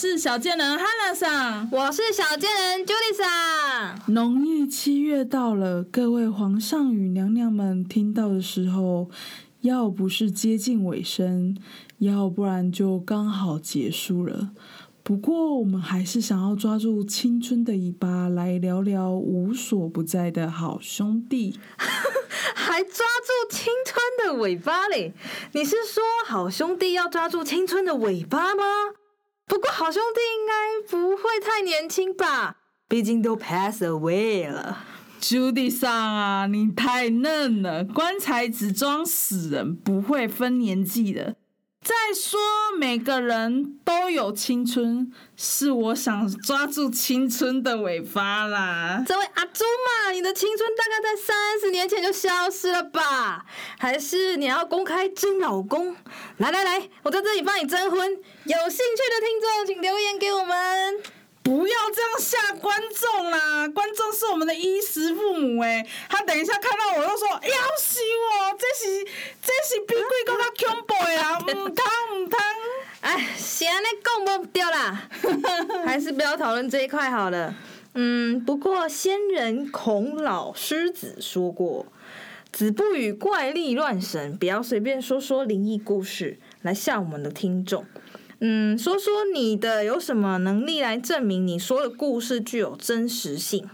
是小贱人 Hanna 桑，我是小贱人 Judy 桑。农历七月到了，各位皇上与娘娘们听到的时候，要不是接近尾声，要不然就刚好结束了。不过，我们还是想要抓住青春的尾巴来聊聊无所不在的好兄弟，还抓住青春的尾巴嘞？你是说好兄弟要抓住青春的尾巴吗？不过好兄弟应该不会太年轻吧？毕竟都 pass away 了。Judy 上啊，你太嫩了，棺材只装死人，不会分年纪的。再说，每个人都有青春，是我想抓住青春的尾巴啦。这位阿朱嘛，你的青春大概在三十年前就消失了吧？还是你要公开征老公？来来来，我在这里帮你征婚，有兴趣的听众请留言给我们。不要这样吓观众啦！观众是我们的衣食父母哎，他等一下看到我又说要死我，这是这是比鬼更加恐怖啊！唔通唔通，哎，先你讲不掉啦，还是不要讨论这一块好了。嗯，不过先人孔老师子说过，子不语怪力乱神，不要随便说说灵异故事来吓我们的听众。嗯，说说你的有什么能力来证明你说的故事具有真实性？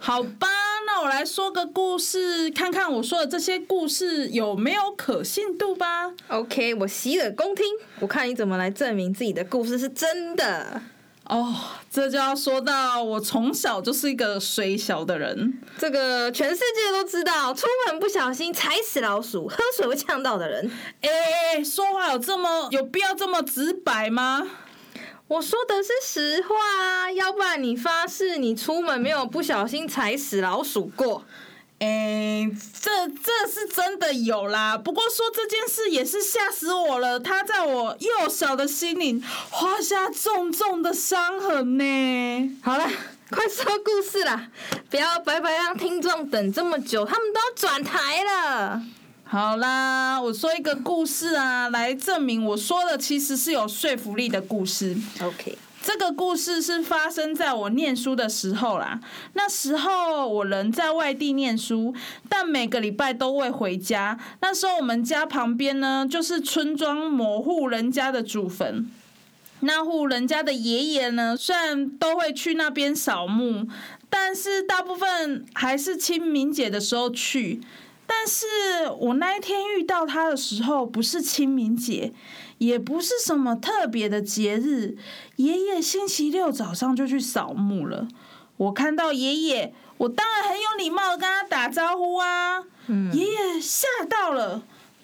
好吧，那我来说个故事，看看我说的这些故事有没有可信度吧。OK，我洗耳恭听，我看你怎么来证明自己的故事是真的。哦，这就要说到我从小就是一个水小的人，这个全世界都知道，出门不小心踩死老鼠，喝水会呛到的人。哎，说话有这么有必要这么直白吗？我说的是实话啊，要不然你发誓你出门没有不小心踩死老鼠过。哎，这这是真的有啦。不过说这件事也是吓死我了，它在我幼小的心灵画下重重的伤痕呢。好了，快说故事啦，不要白白让听众等这么久，他们都要转台了。好啦，我说一个故事啊，来证明我说的其实是有说服力的故事。OK。这个故事是发生在我念书的时候啦。那时候我人在外地念书，但每个礼拜都会回家。那时候我们家旁边呢，就是村庄某户人家的祖坟。那户人家的爷爷呢，虽然都会去那边扫墓，但是大部分还是清明节的时候去。但是我那一天遇到他的时候，不是清明节，也不是什么特别的节日。爷爷星期六早上就去扫墓了。我看到爷爷，我当然很有礼貌的跟他打招呼啊。爷爷吓到了，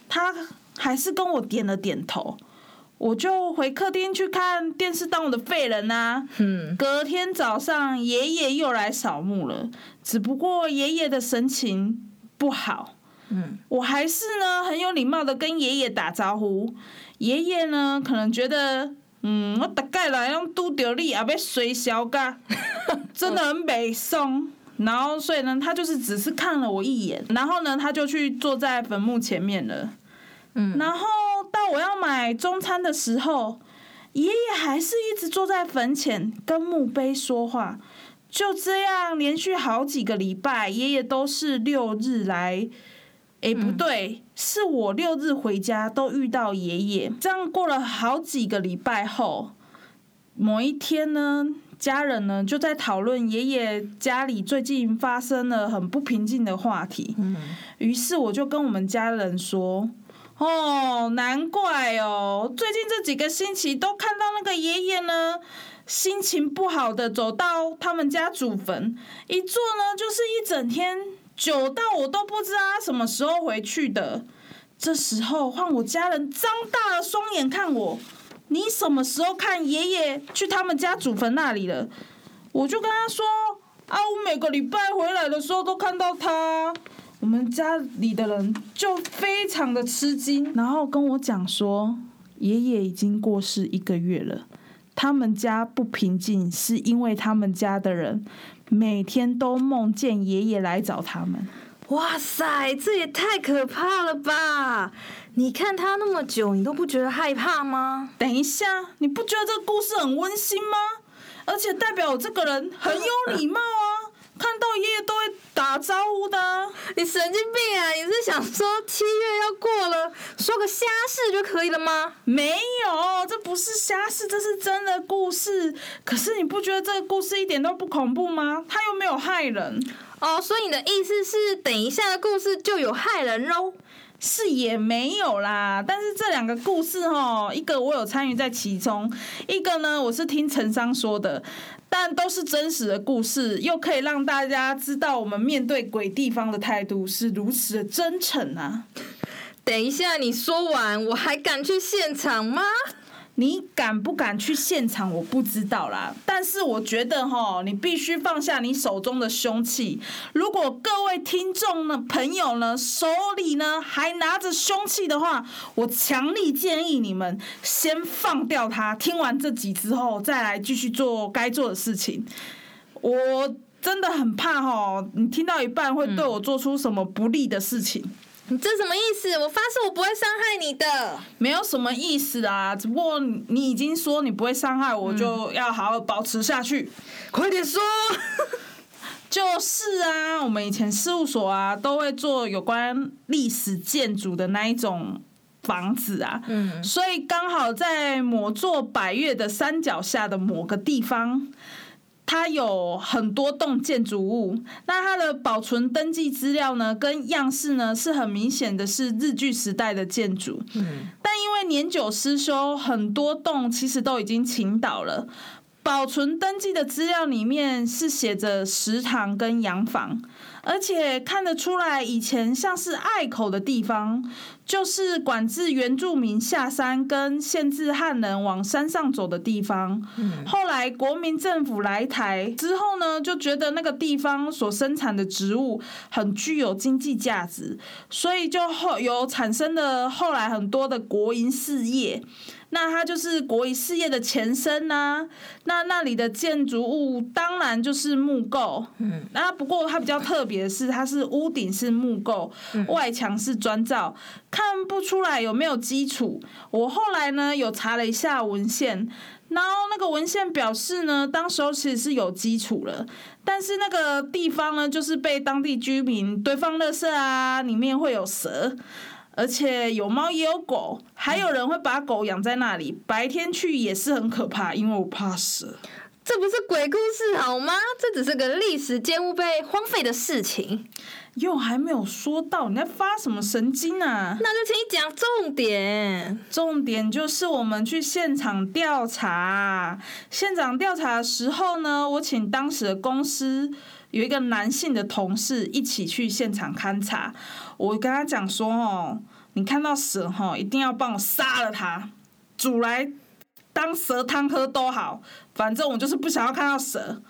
他还是跟我点了点头。我就回客厅去看电视，当我的废人啊。隔天早上，爷爷又来扫墓了，只不过爷爷的神情不好。嗯，我还是呢很有礼貌的跟爷爷打招呼。爷爷呢可能觉得，嗯，我大概来用拄着你，也被水小噶，真的很美送。然后所以呢，他就是只是看了我一眼，然后呢他就去坐在坟墓前面了。嗯，然后到我要买中餐的时候，爷爷还是一直坐在坟前跟墓碑说话。就这样连续好几个礼拜，爷爷都是六日来。哎，不对，是我六日回家都遇到爷爷。这样过了好几个礼拜后，某一天呢，家人呢就在讨论爷爷家里最近发生了很不平静的话题。嗯，于是我就跟我们家人说：“哦，难怪哦，最近这几个星期都看到那个爷爷呢，心情不好的走到他们家祖坟，一坐呢就是一整天。”久到我都不知道他什么时候回去的。这时候换我家人张大了双眼看我，你什么时候看爷爷去他们家祖坟那里了？我就跟他说：啊，我每个礼拜回来的时候都看到他。我们家里的人就非常的吃惊，然后跟我讲说，爷爷已经过世一个月了。他们家不平静，是因为他们家的人每天都梦见爷爷来找他们。哇塞，这也太可怕了吧！你看他那么久，你都不觉得害怕吗？等一下，你不觉得这个故事很温馨吗？而且代表我这个人很有礼貌啊，看到爷爷都会打招呼的啊。你神经病啊！你是想说七月要过了，说个瞎事就可以了吗？没有，这不是瞎事，这是真的故事。可是你不觉得这个故事一点都不恐怖吗？他又没有害人。哦，所以你的意思是，等一下的故事就有害人喽？是也没有啦，但是这两个故事哦，一个我有参与在其中，一个呢我是听陈商说的，但都是真实的故事，又可以让大家知道我们面对鬼地方的态度是如此的真诚啊。等一下你说完，我还敢去现场吗？你敢不敢去现场？我不知道啦，但是我觉得哈，你必须放下你手中的凶器。如果各位听众呢、朋友呢，手里呢还拿着凶器的话，我强力建议你们先放掉它。听完这集之后，再来继续做该做的事情。我真的很怕哈，你听到一半会对我做出什么不利的事情。你这什么意思？我发誓我不会伤害你的。没有什么意思啊，只不过你已经说你不会伤害我，就要好好保持下去。快点说。就是啊，我们以前事务所啊，都会做有关历史建筑的那一种房子啊。嗯。所以刚好在某座百越的山脚下的某个地方。它有很多栋建筑物，那它的保存登记资料呢，跟样式呢是很明显的是日据时代的建筑，嗯，但因为年久失修，很多栋其实都已经倾倒了。保存登记的资料里面是写着食堂跟洋房，而且看得出来以前像是隘口的地方，就是管制原住民下山跟限制汉人往山上走的地方。后来国民政府来台之后呢，就觉得那个地方所生产的植物很具有经济价值，所以就后有产生了后来很多的国营事业。那它就是国营事业的前身呐。那那里的建筑物当然就是木构，嗯，那不过它比较特别的是，它是屋顶是木构，外墙是砖造，看不出来有没有基础。我后来呢有查了一下文献，然后那个文献表示呢，当时候其实是有基础了，但是那个地方呢，就是被当地居民堆放垃圾啊，里面会有蛇。而且有猫也有狗，还有人会把狗养在那里。白天去也是很可怕，因为我怕蛇。这不是鬼故事好吗？这只是个历史建物被荒废的事情。又还没有说到，你在发什么神经啊？那就请你讲重点。重点就是我们去现场调查。现场调查的时候呢，我请当时的公司有一个男性的同事一起去现场勘察。我跟他讲说：“哦，你看到蛇哈，一定要帮我杀了它，煮来当蛇汤喝都好。反正我就是不想要看到蛇。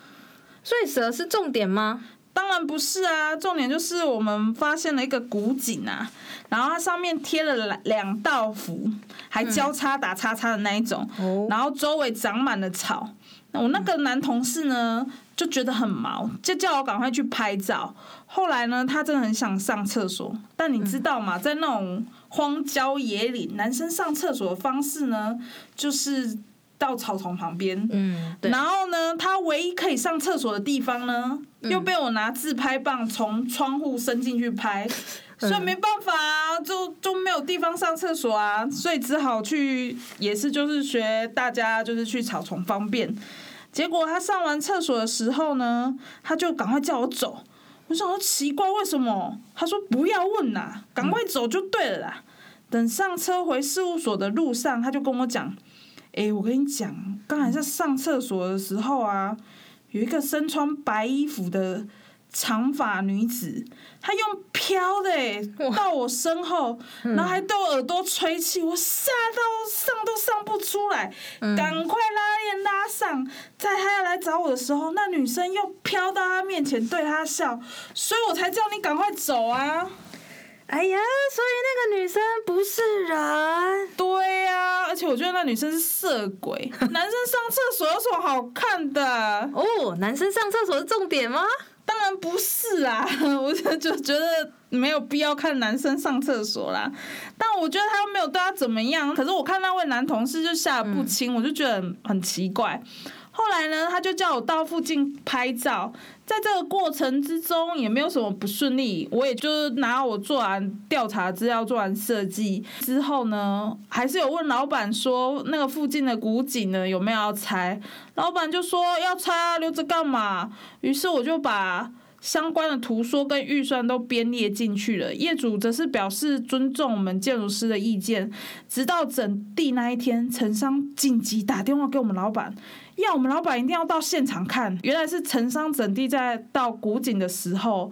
所以蛇是重点吗？当然不是啊，重点就是我们发现了一个古井啊，然后它上面贴了两两道符，还交叉打叉叉的那一种，然后周围长满了草。我那个男同事呢？”就觉得很毛，就叫我赶快去拍照。后来呢，他真的很想上厕所，但你知道吗？在那种荒郊野岭，男生上厕所的方式呢，就是到草丛旁边。嗯，然后呢，他唯一可以上厕所的地方呢，又被我拿自拍棒从窗户伸进去拍，所以没办法啊，就就没有地方上厕所啊，所以只好去，也是就是学大家，就是去草丛方便。结果他上完厕所的时候呢，他就赶快叫我走。我想说奇怪，为什么？他说不要问啦，赶快走就对了啦。等上车回事务所的路上，他就跟我讲：“哎，我跟你讲，刚才在上厕所的时候啊，有一个身穿白衣服的。”长发女子，她用飘的到我身后，然后还对我耳朵吹气，我吓到上都上不出来，赶快拉链拉上。在她要来找我的时候，那女生又飘到她面前对她笑，所以我才叫你赶快走啊。哎呀，所以那个女生不是人。女生是色鬼，男生上厕所有什么好看的？哦，男生上厕所是重点吗？当然不是啊，我就就觉得没有必要看男生上厕所啦。但我觉得他没有对他怎么样，可是我看那位男同事就吓得不轻，我就觉得很很奇怪。后来呢，他就叫我到附近拍照，在这个过程之中也没有什么不顺利，我也就是拿我做完调查资料、做完设计之后呢，还是有问老板说那个附近的古井呢有没有要拆，老板就说要拆啊，留着干嘛？于是我就把。相关的图说跟预算都编列进去了，业主则是表示尊重我们建筑师的意见。直到整地那一天，陈商紧急打电话给我们老板，要我们老板一定要到现场看。原来是陈商整地在到古井的时候，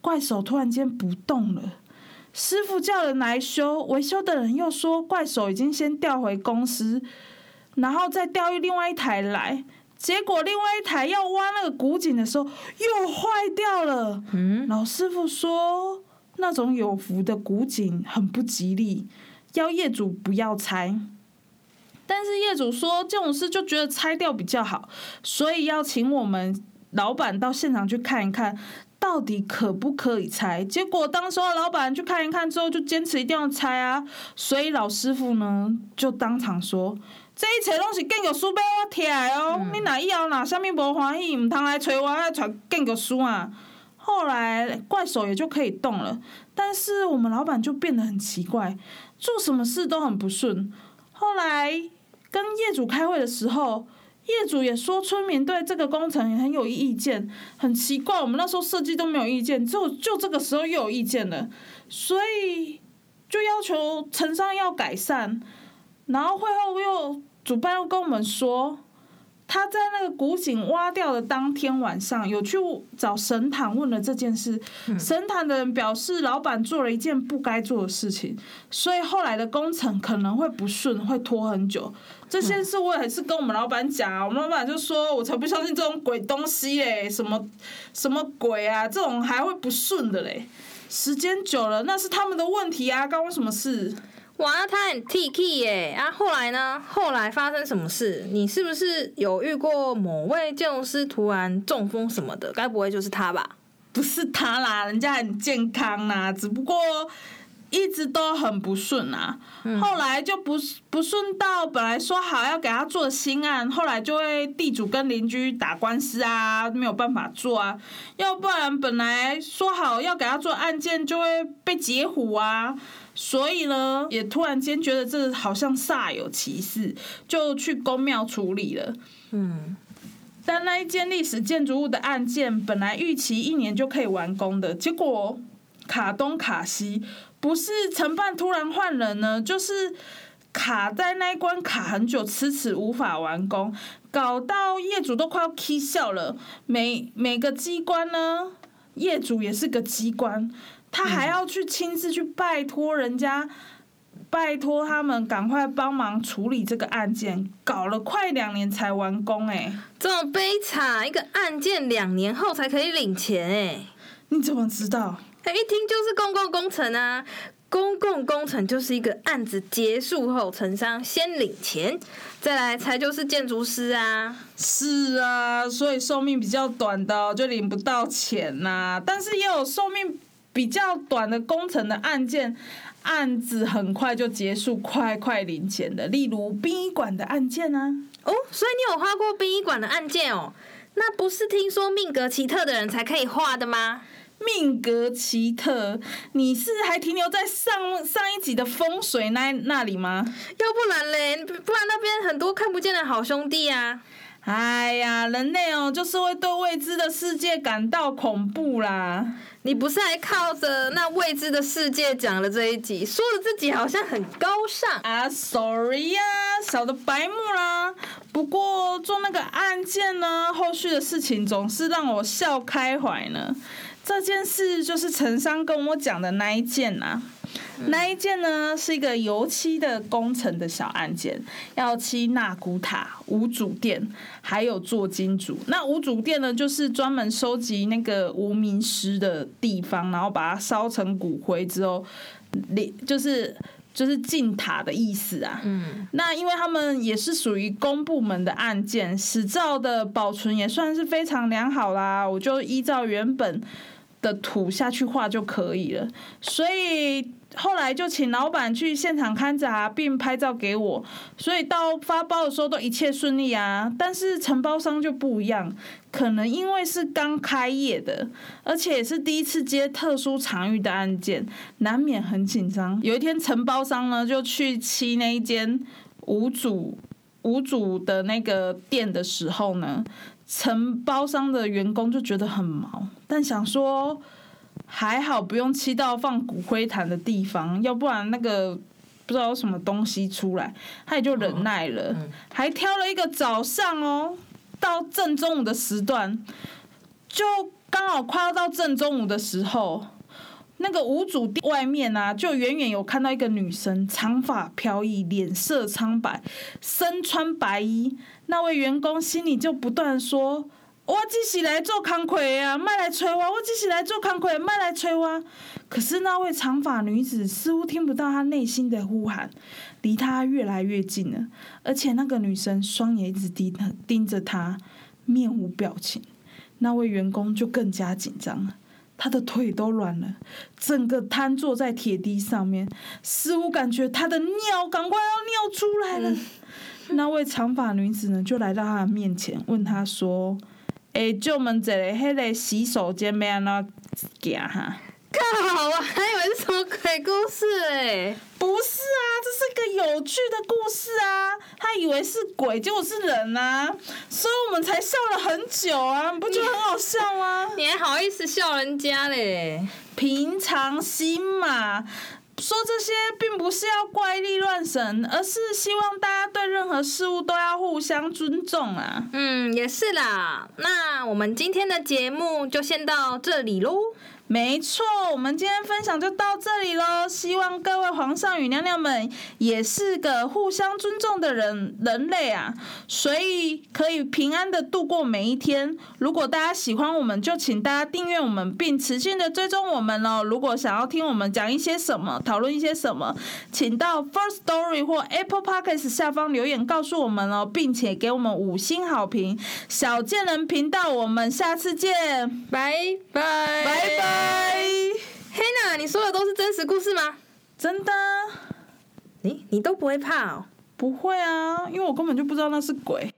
怪手突然间不动了。师傅叫人来修，维修的人又说怪手已经先调回公司，然后再调另外一台来。结果另外一台要挖那个古井的时候又坏掉了。嗯，老师傅说，那种有福的古井很不吉利，要业主不要拆。但是业主说，这种事就觉得拆掉比较好，所以要请我们老板到现场去看一看，到底可不可以拆。结果当时候老板去看一看之后，就坚持一定要拆啊，所以老师傅呢就当场说。这一切拢是建筑书要我听的哦，你哪以后若啥物无欢喜，毋通来找我来找建筑书啊。后来怪手也就可以动了，但是我们老板就变得很奇怪，做什么事都很不顺。后来跟业主开会的时候，业主也说村民对这个工程也很有意见，很奇怪，我们那时候设计都没有意见，就就这个时候又有意见了，所以就要求城商要改善。然后会后又主办又跟我们说，他在那个古井挖掉的当天晚上，有去找神坛问了这件事。神坛的人表示，老板做了一件不该做的事情，所以后来的工程可能会不顺，会拖很久。这件事我也是跟我们老板讲啊，我们老板就说：“我才不相信这种鬼东西嘞，什么什么鬼啊，这种还会不顺的嘞。”时间久了，那是他们的问题啊，关我什么事？哇，他很 T K 耶啊！后来呢？后来发生什么事？你是不是有遇过某位建筑师突然中风什么的？该不会就是他吧？不是他啦，人家很健康啦，只不过一直都很不顺啊。后来就不不顺到本来说好要给他做新案，后来就会地主跟邻居打官司啊，没有办法做啊。要不然本来说好要给他做案件，就会被截胡啊。所以呢，也突然间觉得这好像煞有其事，就去公庙处理了。嗯，但那一间历史建筑物的案件，本来预期一年就可以完工的，结果卡东卡西，不是承办突然换人呢，就是卡在那一关卡很久，迟迟无法完工，搞到业主都快要气笑了。每每个机关呢，业主也是个机关，他还要去亲自去拜托人家。拜托他们赶快帮忙处理这个案件，搞了快两年才完工哎、这么悲惨，一个案件两年后才可以领钱哎、你怎么知道？哎，一听就是公共工程啊！公共工程就是一个案子结束后，承商先领钱，再来才就是建筑师啊。是啊，所以寿命比较短的哦就领不到钱呐、但是也有寿命比较短的工程的案件，案子很快就结束，快快领钱的，例如殡仪馆的案件啊。哦，所以你有画过殡仪馆的案件哦？那不是听说命格奇特的人才可以画的吗？命格奇特，你是还停留在上上一集的风水那那里吗？要不然嘞，不不然那边很多看不见的好兄弟啊。哎呀，人类哦，就是会对未知的世界感到恐怖啦。你不是还靠着那未知的世界讲了这一集，说的自己好像很高尚。啊，sorry 呀、小的白目啦。不过做那个案件呢，后续的事情总是让我笑开怀呢。这件事就是陈商跟我讲的那一件啊、那一件呢是一个油漆的工程的小案件，要漆纳古塔、无主殿，还有做金主。那无主殿呢，就是专门收集那个无名尸的地方，然后把它烧成骨灰之后，就是就是进塔的意思啊。嗯，那因为他们也是属于公部门的案件，史照的保存也算是非常良好啦。我就依照原本。的图下去画就可以了，所以后来就请老板去现场勘察并拍照给我，所以到发包的时候都一切顺利啊。但是承包商就不一样，可能因为是刚开业的，而且也是第一次接特殊场域的案件，难免很紧张。有一天承包商呢就去漆那一间五主五主的那个店的时候呢。承包商的员工就觉得很毛，但想说还好不用漆到放骨灰坛的地方，要不然那个不知道有什么东西出来，他也就忍耐了，还挑了一个早上哦，到正中午的时段，就刚好快要到正中午的时候。那个五主店外面啊，就远远有看到一个女生，长发飘逸，脸色苍白，身穿白衣。那位员工心里就不断说：“我只是来做康亏啊，卖来催我。我只是来做康亏，卖来催我。”可是那位长发女子似乎听不到他内心的呼喊，离他越来越近了。而且那个女生双眼一直盯盯着他，面无表情。那位员工就更加紧张了。他的腿都软了，整个瘫坐在铁梯上面，似乎感觉他的尿赶快要尿出来了。那位长发女子呢，就来到他的面前，问他说：“哎，就们这里那个洗手间要安怎行哈？”靠！我 还以为是什么鬼故事哎，不是啊，这是个有趣的故事啊。他以为是鬼，结果是人啊，所以我们才笑了很久啊，不觉得很好笑吗？你还好意思笑人家嘞？平常心嘛。说这些并不是要怪力乱神，而是希望大家对任何事物都要互相尊重啊。嗯，也是啦。那我们今天的节目就先到这里喽。没错，我们今天分享就到这里喽。希望各位皇上与娘娘们也是个互相尊重的人人类啊，所以可以平安的度过每一天。如果大家喜欢我们，就请大家订阅我们，并持续的追踪我们哦。如果想要听我们讲一些什么，讨论一些什么，请到 First Story 或 Apple Podcast 下方留言告诉我们哦，并且给我们五星好评。小贱人频道，我们下次见，拜拜，拜拜。黑娜，你说的都是真实故事吗？真的。你你都不会怕哦？不会啊，因为我根本就不知道那是鬼。